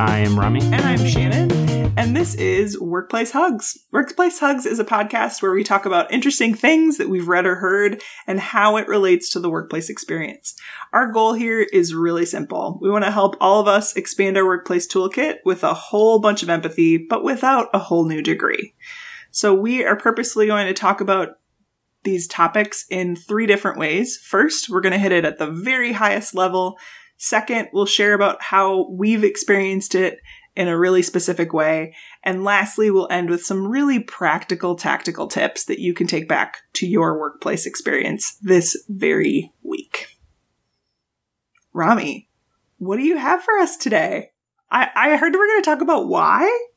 I am Rami. And I'm Shannon. And this is Workplace Hugs. Workplace Hugs is a podcast where we talk about interesting things that we've read or heard and how it relates to the workplace experience. Our goal here is really simple. We want to help all of us expand our workplace toolkit with a whole bunch of empathy, but without a whole new degree. So we are purposely going to talk about these topics in three different ways. First, we're going to hit it at the very highest level. Second, we'll share about how we've experienced it in a really specific way. And lastly, we'll end with some really practical tactical tips that you can take back to your workplace experience this very week. Rami, what do you have for us today? I, I heard we are going to talk about why.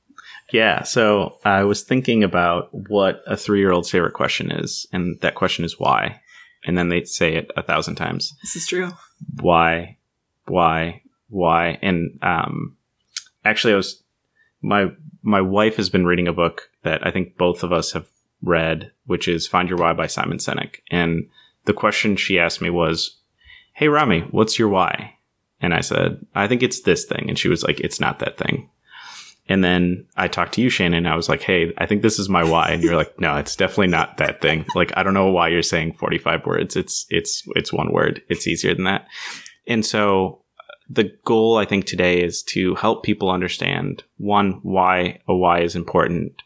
Yeah, so I was thinking about what a three year old's favorite question is, and that question is why. And then they say it a thousand times. This is true. Why, why, why? And um, actually, I was my my wife has been reading a book that I think both of us have read, which is Find Your Why by Simon Sinek. And the question she asked me was, "Hey Rami, what's your why?" And I said, "I think it's this thing." And she was like, "It's not that thing." And then I talked to you, Shannon. I was like, Hey, I think this is my why. And you're like, no, it's definitely not that thing. Like, I don't know why you're saying 45 words. It's, it's, it's one word. It's easier than that. And so the goal I think today is to help people understand one, why a why is important.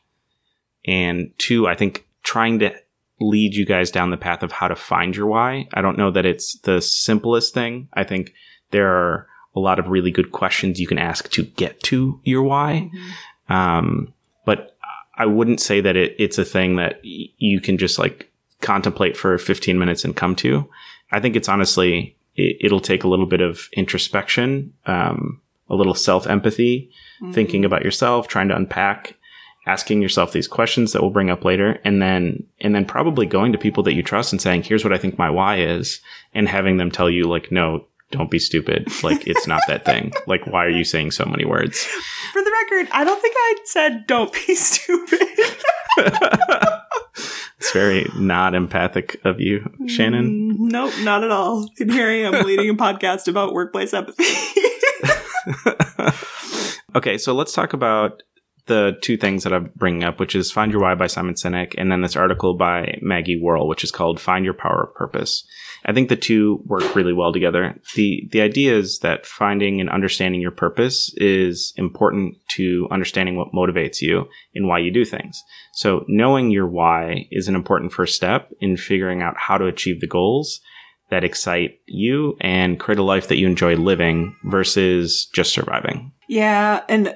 And two, I think trying to lead you guys down the path of how to find your why. I don't know that it's the simplest thing. I think there are a lot of really good questions you can ask to get to your why. Mm-hmm. Um, but I wouldn't say that it, it's a thing that y- you can just like contemplate for 15 minutes and come to. I think it's honestly, it, will take a little bit of introspection, um, a little self empathy, mm-hmm. thinking about yourself, trying to unpack, asking yourself these questions that we'll bring up later, and then, and then probably going to people that you trust and saying, here's what I think my why is, and having them tell you like, no, don't be stupid. Like it's not that thing. Like why are you saying so many words? For the record, I don't think I said don't be stupid. it's very not empathic of you, Shannon. Mm, nope, not at all. And here I am leading a podcast about workplace empathy. okay, so let's talk about the two things that I'm bringing up, which is Find Your Why by Simon Sinek, and then this article by Maggie Worrell, which is called Find Your Power of Purpose. I think the two work really well together. The, the idea is that finding and understanding your purpose is important to understanding what motivates you and why you do things. So knowing your why is an important first step in figuring out how to achieve the goals that excite you and create a life that you enjoy living versus just surviving. Yeah, and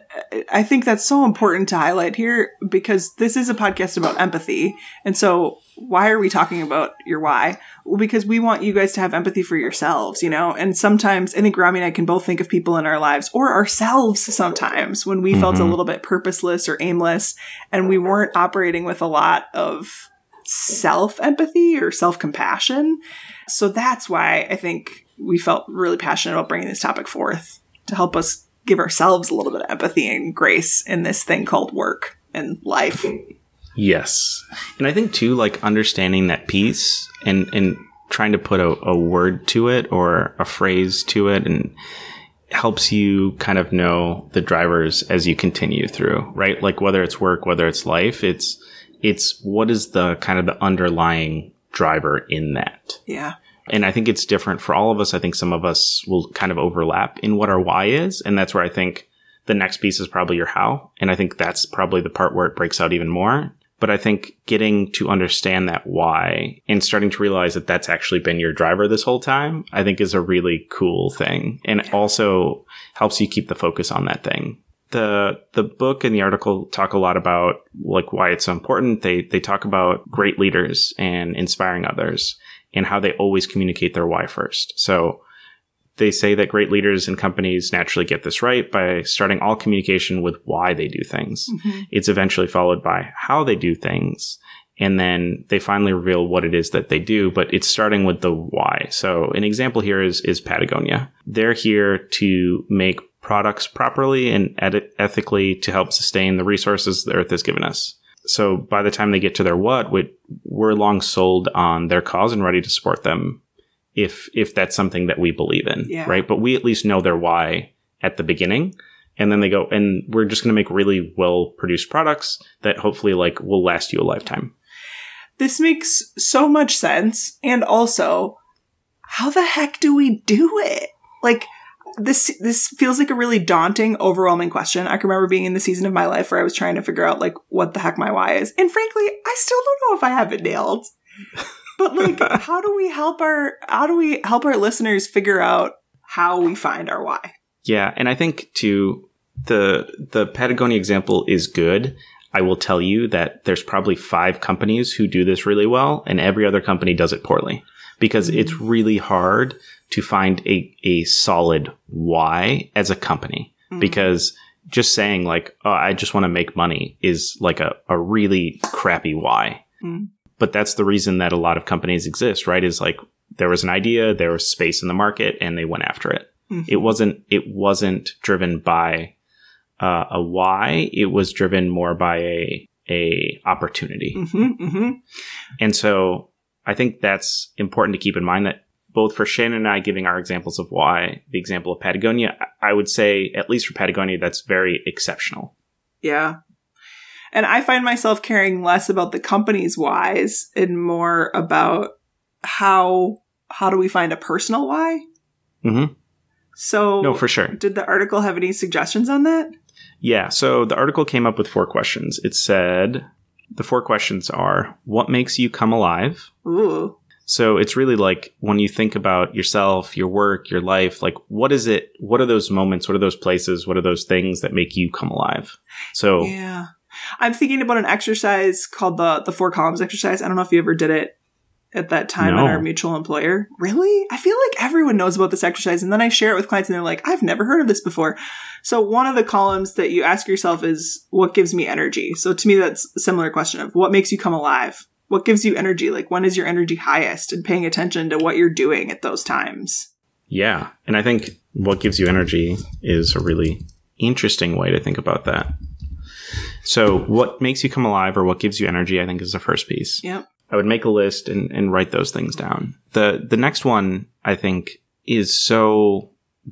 I think that's so important to highlight here because this is a podcast about empathy. And so why are we talking about your why? Well, because we want you guys to have empathy for yourselves, you know? And sometimes I think Rami and I can both think of people in our lives or ourselves sometimes when we mm-hmm. felt a mm-hmm. little bit purposeless or aimless and we weren't operating with a lot of self empathy or self compassion. So that's why I think we felt really passionate about bringing this topic forth to help us give ourselves a little bit of empathy and grace in this thing called work and life. Yes. And I think too, like understanding that piece and, and trying to put a, a word to it or a phrase to it and helps you kind of know the drivers as you continue through, right? Like whether it's work, whether it's life, it's, it's what is the kind of the underlying driver in that. Yeah. And I think it's different for all of us. I think some of us will kind of overlap in what our why is. And that's where I think the next piece is probably your how. And I think that's probably the part where it breaks out even more. But I think getting to understand that why and starting to realize that that's actually been your driver this whole time, I think is a really cool thing. And it also helps you keep the focus on that thing the the book and the article talk a lot about like why it's so important. They they talk about great leaders and inspiring others and how they always communicate their why first. So they say that great leaders and companies naturally get this right by starting all communication with why they do things. Mm-hmm. It's eventually followed by how they do things. And then they finally reveal what it is that they do, but it's starting with the why. So an example here is, is Patagonia. They're here to make products properly and ed- ethically to help sustain the resources the earth has given us. So by the time they get to their what, we're long sold on their cause and ready to support them if if that's something that we believe in, yeah. right? But we at least know their why at the beginning, and then they go and we're just going to make really well produced products that hopefully like will last you a lifetime This makes so much sense. And also, how the heck do we do it? Like, this this feels like a really daunting, overwhelming question. I can remember being in the season of my life where I was trying to figure out like what the heck my why is. And frankly, I still don't know if I have it nailed. But like, how do we help our how do we help our listeners figure out how we find our why? Yeah, and I think too the the Patagonia example is good. I will tell you that there's probably five companies who do this really well, and every other company does it poorly because it's really hard to find a a solid why as a company because just saying like oh, I just want to make money is like a, a really crappy why. Mm. But that's the reason that a lot of companies exist, right? Is like there was an idea, there was space in the market, and they went after it Mhm. it wasn't it wasn't driven by uh, a why it was driven more by a a opportunity Mm-hmm, mm-hmm. and so i think that's important to keep in mind that both for shannon and i giving our examples of why the example of patagonia i would say at least for patagonia that's very exceptional Yeah. And I find myself caring less about the company's whys and more about how how do we find a personal why? Mm-hmm. So no for sure did the article have any suggestions on that? Yeah, so the article came up with four questions. It said the four questions are what makes you come alive? Ooh. So it's really like when you think about yourself, your work, your life, like what is it? What are those moments? What are those places? What are those things that make you come alive? So Yeah. I'm thinking about an exercise called the the four columns exercise. I don't know if you ever did it at that time No. at our mutual employer. Really? I feel like everyone knows about this exercise and then I share it with clients and they're like, "I've never heard of this before." So one of the columns that you ask yourself is what gives me energy? So to me that's a similar question of what makes you come alive? What gives you energy? Like when is your energy highest and paying attention to what you're doing at those times. yeah, and I think what gives you energy is a really interesting way to think about that. So what makes you come alive or what gives you energy, I think is the first piece. Yep. I would make a list and, and write those things down. The the next one I think is so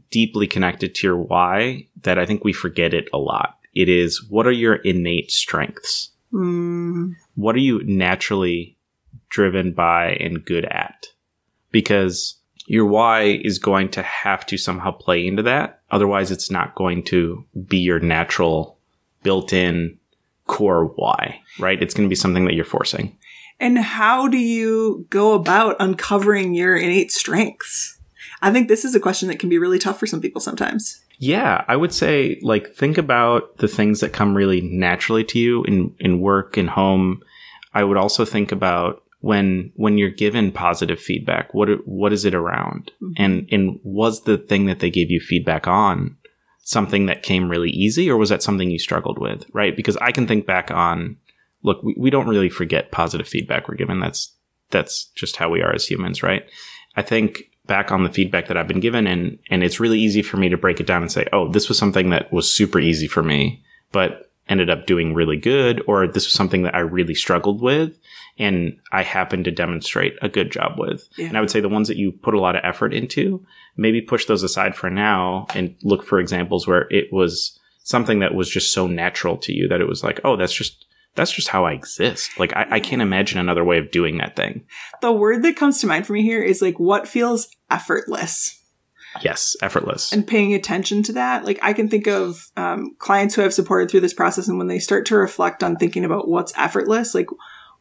deeply connected to your why that I think we forget it a lot. It is what are your innate strengths? Mm, What are you naturally driven by and good at? Because your why is going to have to somehow play into that. Otherwise, it's not going to be your natural built in core why, right? It's going to be something that you're forcing. And how do you go about uncovering your innate strengths? I think this is a question that can be really tough for some people sometimes. Yeah, I would say like think about the things that come really naturally to you in in work and home. I would also think about when when you're given positive feedback, what what is it around? Mhm. And and was the thing that they gave you feedback on something that came really easy or was that something you struggled with, right? Because I can think back on look, we, we don't really forget positive feedback we're given. That's that's just how we are as humans, right? I think back on the feedback that I've been given and and it's really easy for me to break it down and say, "Oh, this was something that was super easy for me, but ended up doing really good or this was something that I really struggled with and I happened to demonstrate a good job with." Yeah. And I would say the ones that you put a lot of effort into, maybe push those aside for now and look for examples where it was something that was just so natural to you that it was like, "Oh, that's just that's just how I exist. Like I, I can't imagine another way of doing that thing." The word that comes to mind for me here is like what feels effortless Yes, effortless. and paying attention to that. Like I can think of um, clients who I've supported through this process, and when they start to reflect on thinking about what's effortless, like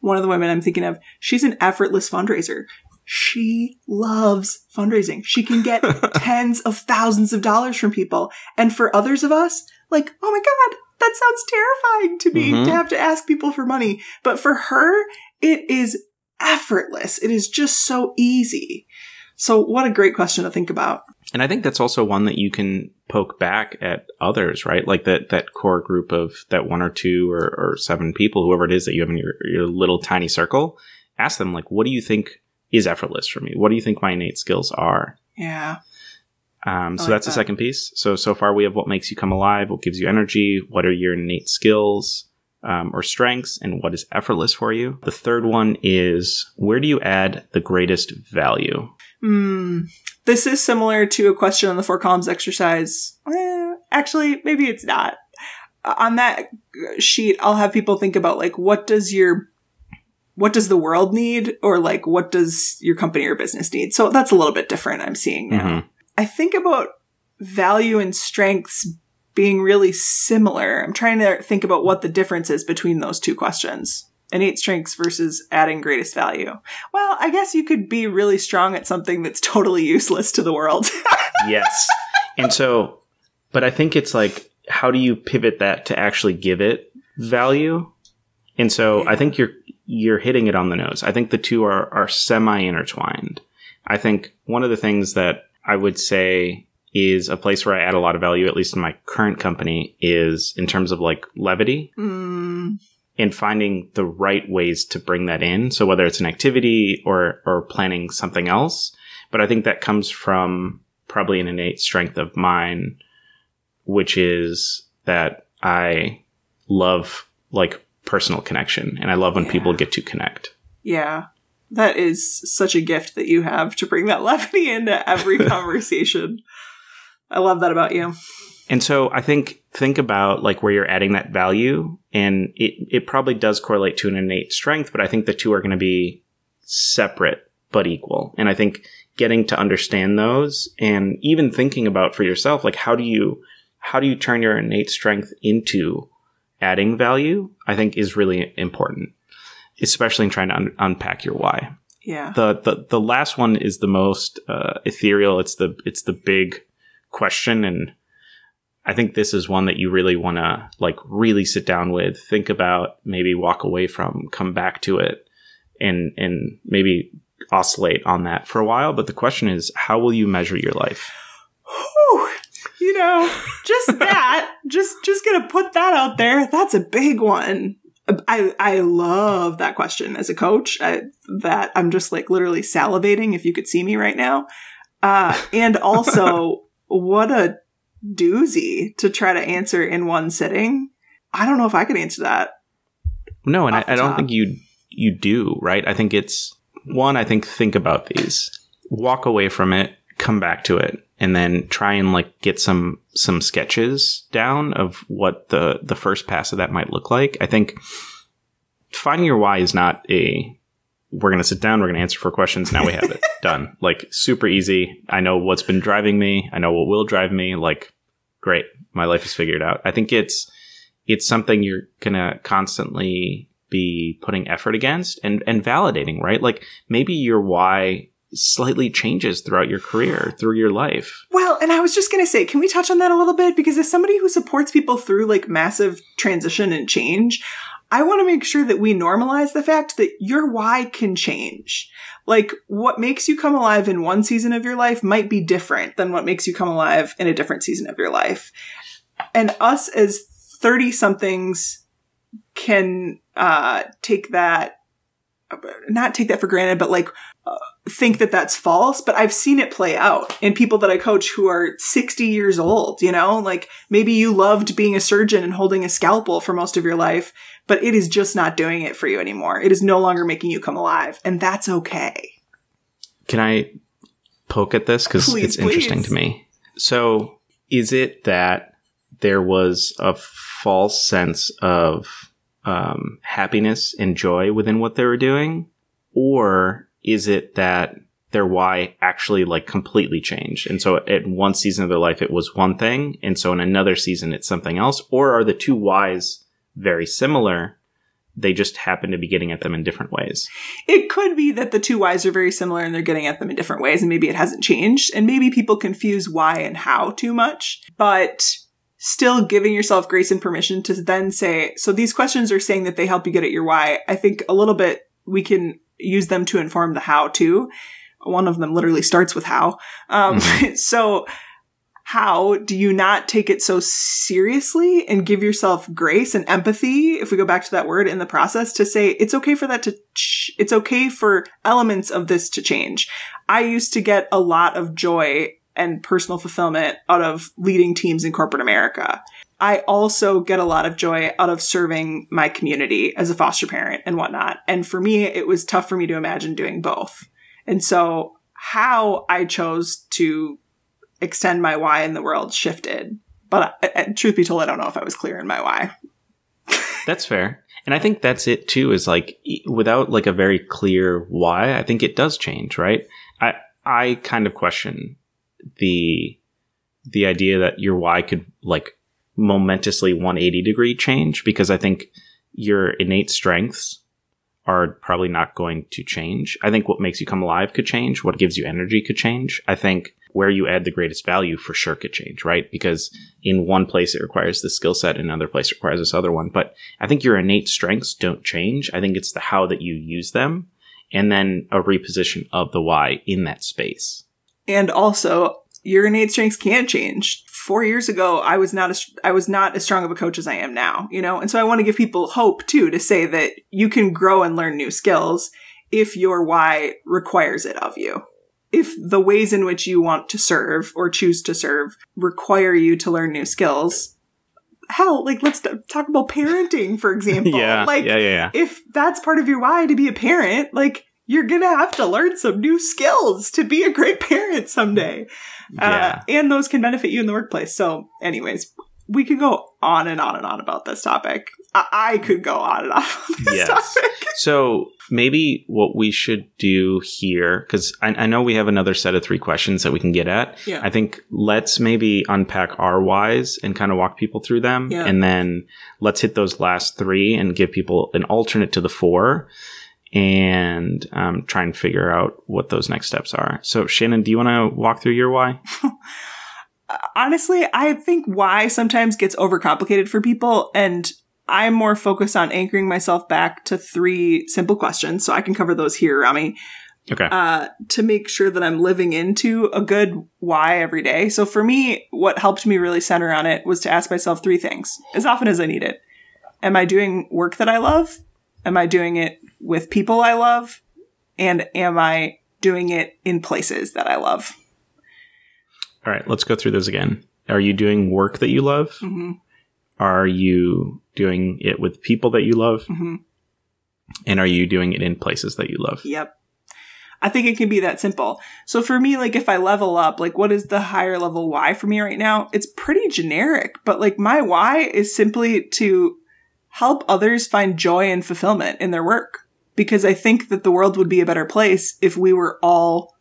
one of the women I'm thinking of, she's an effortless fundraiser. She loves fundraising. She can get tens of thousands of dollars from people. And for others of us, like, oh my God, that sounds terrifying to me Mhm. to have to ask people for money. But for her, it is effortless. It is just so easy. So what a great question to think about. And I think that's also one that you can poke back at others, right? Like that that core group of that one or two or, or seven people, whoever it is that you have in your, your little tiny circle. Ask them like, what do you think is effortless for me? What do you think my innate skills are? Yeah. Um, so like that's that. the second piece. So so far we have what makes you come alive, what gives you energy, what are your innate skills um, or strengths, and what is effortless for you. The third one is where do you add the greatest value? Hmm. This is similar to a question on the four columns exercise. Eh, actually, maybe it's not. Uh, on that sheet, I'll have people think about like, what does your what does the world need or like what does your company or business need so that's a little bit different i'm seeing now Mhm. I think about value and strengths being really similar i'm trying to think about what the difference is between those two questions innate strengths versus adding greatest value well i guess you could be really strong at something that's totally useless to the world yes. And so, but I think it's like, how do you pivot that to actually give it value? And so I think you're, you're hitting it on the nose. I think the two are, are semi intertwined. I think one of the things that I would say is a place where I add a lot of value, at least in my current company, is in terms of like levity mm, and finding the right ways to bring that in. So whether it's an activity or or planning something else, but I think that comes from probably an innate strength of mine, which is that I love like personal connection and I love when Yeah. people get to connect. yeah that is such a gift that you have to bring that levity into every conversation. I love that about you. And so I think think about like where you're adding that value and it it probably does correlate to an innate strength, but I think the two are going to be separate but equal. And I think getting to understand those and even thinking about for yourself like how do you how do you turn your innate strength into adding value, I think is really important, especially in trying to un- unpack your why yeah the the the last one is the most uh, ethereal. It's the it's the big question, and I think this is one that you really want to like really sit down with, think about, maybe walk away from, come back to it, and and maybe oscillate on that for a while. But the question is, how will you measure your life? Whew. you know just that just just gonna put that out there that's a big one i i love that question as a coach I, that i'm just like literally salivating if you could see me right now uh and also what a doozy to try to answer in one sitting i don't know if i could answer that No, and I, I don't top. think you you do right. I think it's one. I think think about these, walk away from it, come back to it, and then try and like get some some sketches down of what the the first pass of that might look like. I think finding your why is not a we're going to sit down, we're going to answer four questions. Now we have it done. Like super easy. I know what's been driving me. I know what will drive me. Like great, my life is figured out. I think it's it's something you're going to constantly be putting effort against and and validating, right? Like maybe your why slightly changes throughout your career, through your life. Well, and I was just going to say, can we touch on that a little bit? Because as somebody who supports people through like massive transition and change, I want to make sure that we normalize the fact that your why can change. Like what makes you come alive in one season of your life might be different than what makes you come alive in a different season of your life. And us as 30 somethings can uh, take that, not take that for granted, but like uh, think that that's false, but I've seen it play out in people that I coach who are 60 years old, you know? Like maybe you loved being a surgeon and holding a scalpel for most of your life, but it is just not doing it for you anymore. It is no longer making you come alive, and that's okay. Can I poke at this because Please, it's interesting to me? So, is it that there was a false sense of um, happiness and joy within what they were doing, or is it that their why actually like completely changed? And so, at one season of their life, it was one thing, and so in another season, it's something else, or are the two whys very similar? They just happen to be getting at them in different ways. It could be that the two whys are very similar and they're getting at them in different ways, and maybe it hasn't changed, and maybe people confuse why and how too much, but still giving yourself grace and permission to then say, so these questions are saying that they help you get at your why. I think a little bit we can use them to inform the how too. One of them literally starts with how. Um, so how do you not take it so seriously and give yourself grace and empathy if we go back to that word in the process to say it's okay for that to ch- it's okay for elements of this to change i used to get a lot of joy and personal fulfillment out of leading teams in corporate america i also get a lot of joy out of serving my community as a foster parent and whatnot and for me it was tough for me to imagine doing both and so how i chose to extend my why in the world shifted. But truth be told, I don't know if I was clear in my why. That's fair. And I think that's it too, is like without like a very clear why, I think it does change, right? I, I kind of question the, the idea that your why could like momentously 180 degree change because I think your innate strengths are probably not going to change. I think what makes you come alive could change. What gives you energy could change. I think where you add the greatest value for sure could change, right? Because in one place it requires this skill set, in another place requires this other one. But I think your innate strengths don't change. I think it's the how that you use them and then a reposition of the why in that space. And also, your innate strengths can change. Four years ago, I was not as I was not as strong of a coach as I am now, you know, and so I want to give people hope too to say that you can grow and learn new skills if your why requires it of you if the ways in which you want to serve or choose to serve require you to learn new skills, hell, like let's talk about parenting, for example. yeah, like, yeah, yeah, yeah. If that's part of your why to be a parent, like you're gonna have to learn some new skills to be a great parent someday. Yeah. Uh, and those can benefit you in the workplace. So, anyways, we could go on and on and on about this topic. I, I could go on and on Yes. topic. So maybe what we should do here, because I, I know we have another set of three questions that we can get at. Yeah. I think let's maybe unpack our whys and kind of walk people through them. Yeah. And then let's hit those last three and give people an alternate to the four and um, try and figure out what those next steps are. So, Shannon, do you want to walk through your why? honestly, I think why sometimes gets overcomplicated for people, and I'm more focused on anchoring myself back to three simple questions, so I can cover those here, Rami, Okay. uh, to make sure that I'm living into a good why every day. So for me, what helped me really center on it was to ask myself three things as often as I need it. Am I doing work that I love? Am I doing it with people I love? And am I doing it in places that I love? All right, let's go through those again. Are you doing work that you love? hmm Are you doing it with people that you love? hmm And are you doing it in places that you love? Yep. I think it can be that simple. So for me, like if I level up, like what is the higher level why for me right now? It's pretty generic, but like my why is simply to help others find joy and fulfillment in their work. Because I think that the world would be a better place if we were all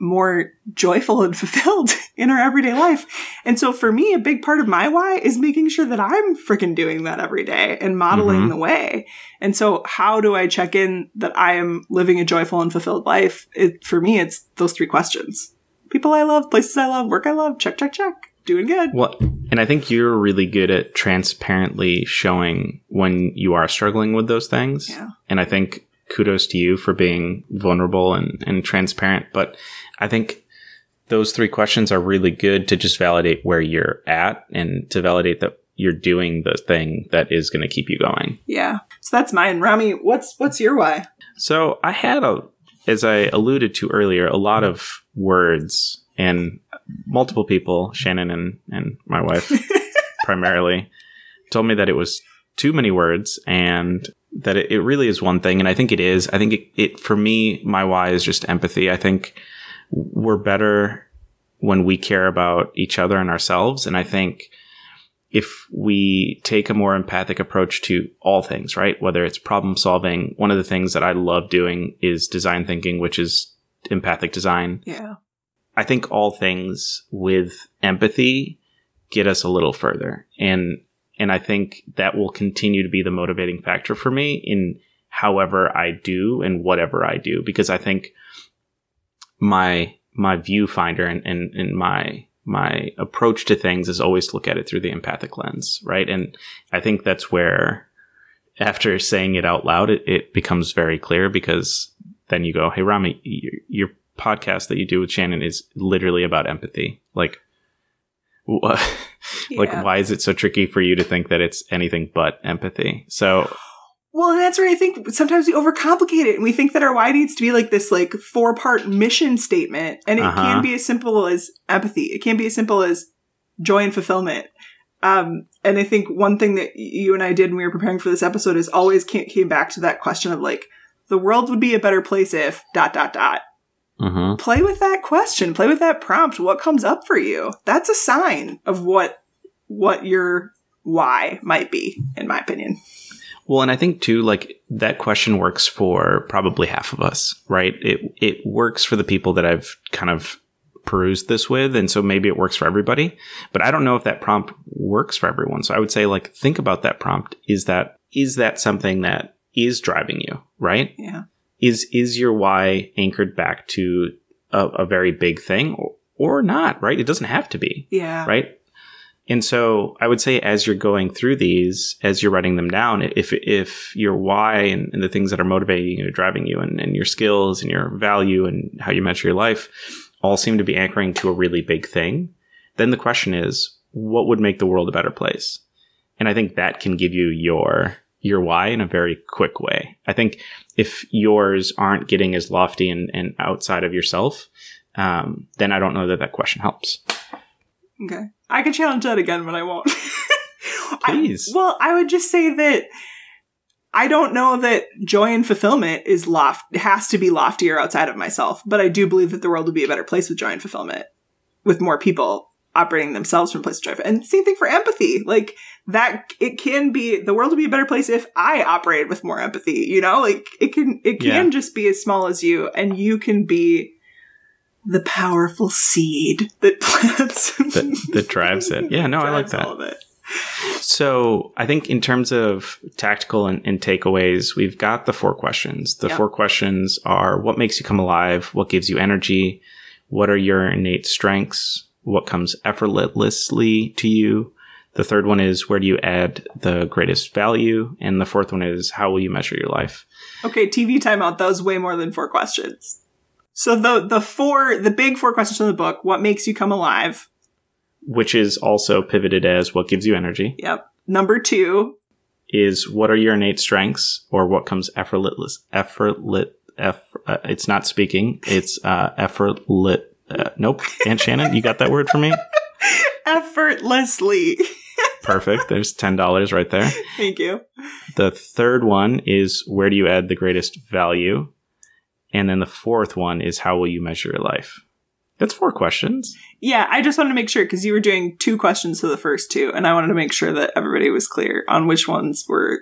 more joyful and fulfilled in our everyday life. And so for me, a big part of my why is making sure that I'm freaking doing that every day and modeling Mhm. the way. And so how do I check in that I am living a joyful and fulfilled life? It, for me, it's those three questions. People I love, places I love, work I love, check, check, check. Doing good. Well, and I think you're really good at transparently showing when you are struggling with those things. Yeah. And I think kudos to you for being vulnerable and, and transparent. But I think those three questions are really good to just validate where you're at and to validate that you're doing the thing that is going to keep you going. Yeah. So that's mine. Rami, what's what's your why? So I had a, as I alluded to earlier, a lot of words and multiple people, Shannon and, and my wife primarily, told me that it was too many words and that it, it really is one thing. And I think it is. I think it, it, for me, my why is just empathy. I think we're better when we care about each other and ourselves. And I think if we take a more empathic approach to all things, right? Whether it's problem solving, one of the things that I love doing is design thinking, which is empathic design. Yeah. I think all things with empathy get us a little further. And and I think that will continue to be the motivating factor for me in however I do and whatever I do. Because I think my my viewfinder and, and, and my my approach to things is always to look at it through the empathic lens, right? And I think that's where after saying it out loud, it, it becomes very clear because then you go, Hey Rami, your, your podcast that you do with Shannon is literally about empathy. Like, wha- like why is it so tricky for you to think that it's anything but empathy? So Well, and that's where I think sometimes we overcomplicate it and we think that our why needs to be like this like four part mission statement. And it Uh-huh. can be as simple as empathy. It can be as simple as joy and fulfillment. Um, and I think one thing that you and I did when we were preparing for this episode is always came back to that question of like, the world would be a better place if dot dot dot. Mhm. Play with that question. Play with that prompt. What comes up for you? That's a sign of what what your why might be, in my opinion. Well, and I think too, like that question works for probably half of us, right? It it works for the people that I've kind of perused this with, and so maybe it works for everybody. But I don't know if that prompt works for everyone. So I would say, like, think about that prompt. Is that is that something that is driving you, right? Yeah. Is is your why anchored back to a, a very big thing or, or not, right? It doesn't have to be, Yeah. right? And so I would say as you're going through these, as you're writing them down, if if your why and, and the things that are motivating you, driving you, and, and your skills and your value and how you measure your life all seem to be anchoring to a really big thing, then the question is, what would make the world a better place? And I think that can give you your your why in a very quick way. I think if yours aren't getting as lofty and, and outside of yourself, um, then I don't know that that question helps. Okay. I could challenge that again, but I won't. I- Please. well, I would just say that I don't know that joy and fulfillment is loft has to be loftier outside of myself, but I do believe that the world would be a better place with joy and fulfillment, with more people operating themselves from place of joy. And same thing for empathy. Like that, it can be the world would be a better place if I operated with more empathy. You know, like it can it can Yeah. just be as small as you, and you can be the powerful seed that plants that that drives it. Yeah, no, I like that. all of it. So I think in terms of tactical and, and takeaways, we've got the four questions. The Yep. four questions are what makes you come alive? What gives you energy? What are your innate strengths? What comes effortlessly to you? The third one is where do you add the greatest value? And the fourth one is how will you measure your life? Okay, TV timeout. That was way more than four questions. So the the four the big four questions from the book: What makes you come alive? Which is also pivoted as what gives you energy? Yep. Number two, Is what are your innate strengths or what comes effortless? Effortless. Eff, uh, it's not speaking. It's uh, effortless. Uh, nope. Aunt Shannon, you got that word for me? effortlessly. Perfect. There's ten dollars right there. Thank you. The third one is where do you add the greatest value, and then the fourth one is how will you measure your life? That's four questions. Yeah, I just wanted to make sure because you were doing two questions to the first two, and I wanted to make sure that everybody was clear on which ones were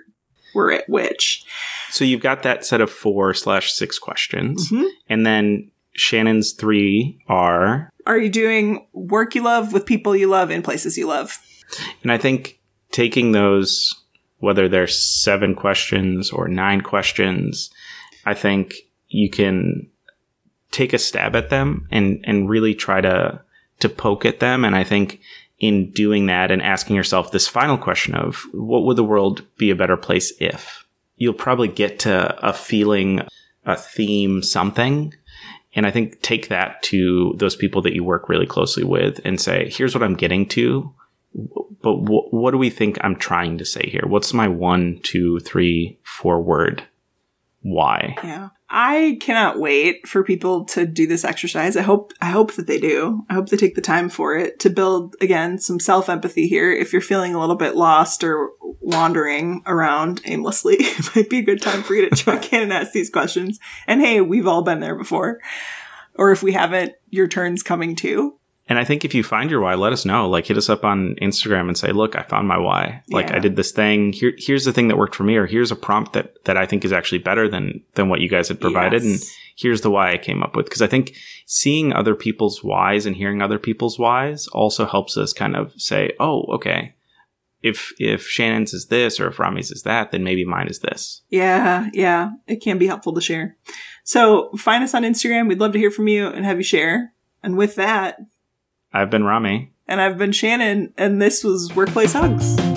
were at which. So you've got that set of four slash six questions, Mhm. and then Shannon's three are Are you doing work you love with people you love in places you love? And I think taking those, whether they're seven questions or nine questions, I think you can take a stab at them and, and really try to, to poke at them. And I think in doing that and asking yourself this final question of what would the world be a better place if you'll probably get to a feeling, a theme, something. And I think take that to those people that you work really closely with and say, here's what I'm getting to but wh- what do we think I'm trying to say here? What's my one, two, three, four word why? Yeah. I cannot wait for people to do this exercise. I hope I hope that they do. I hope they take the time for it to build again some self-empathy here. If you're feeling a little bit lost or wandering around aimlessly, it might be a good time for you to check in and ask these questions. And hey, we've all been there before. Or if we haven't, your turn's coming too. And I think if you find your why, let us know. Like hit us up on Instagram and say, look, I found my why. Like Yeah. I did this thing. Here, here's the thing that worked for me, or here's a prompt that, that I think is actually better than, than what you guys had provided. And here's the why I came up with. Cause I think seeing other people's whys and hearing other people's whys also helps us kind of say, oh, okay. If, if Shannon's is this or if Rami's is that, then maybe mine is this. Yeah, yeah. It can be helpful to share. So find us on Instagram. We'd love to hear from you and have you share. And with that, I've been Rami. And I've been Shannon, and this was Workplace Hugs.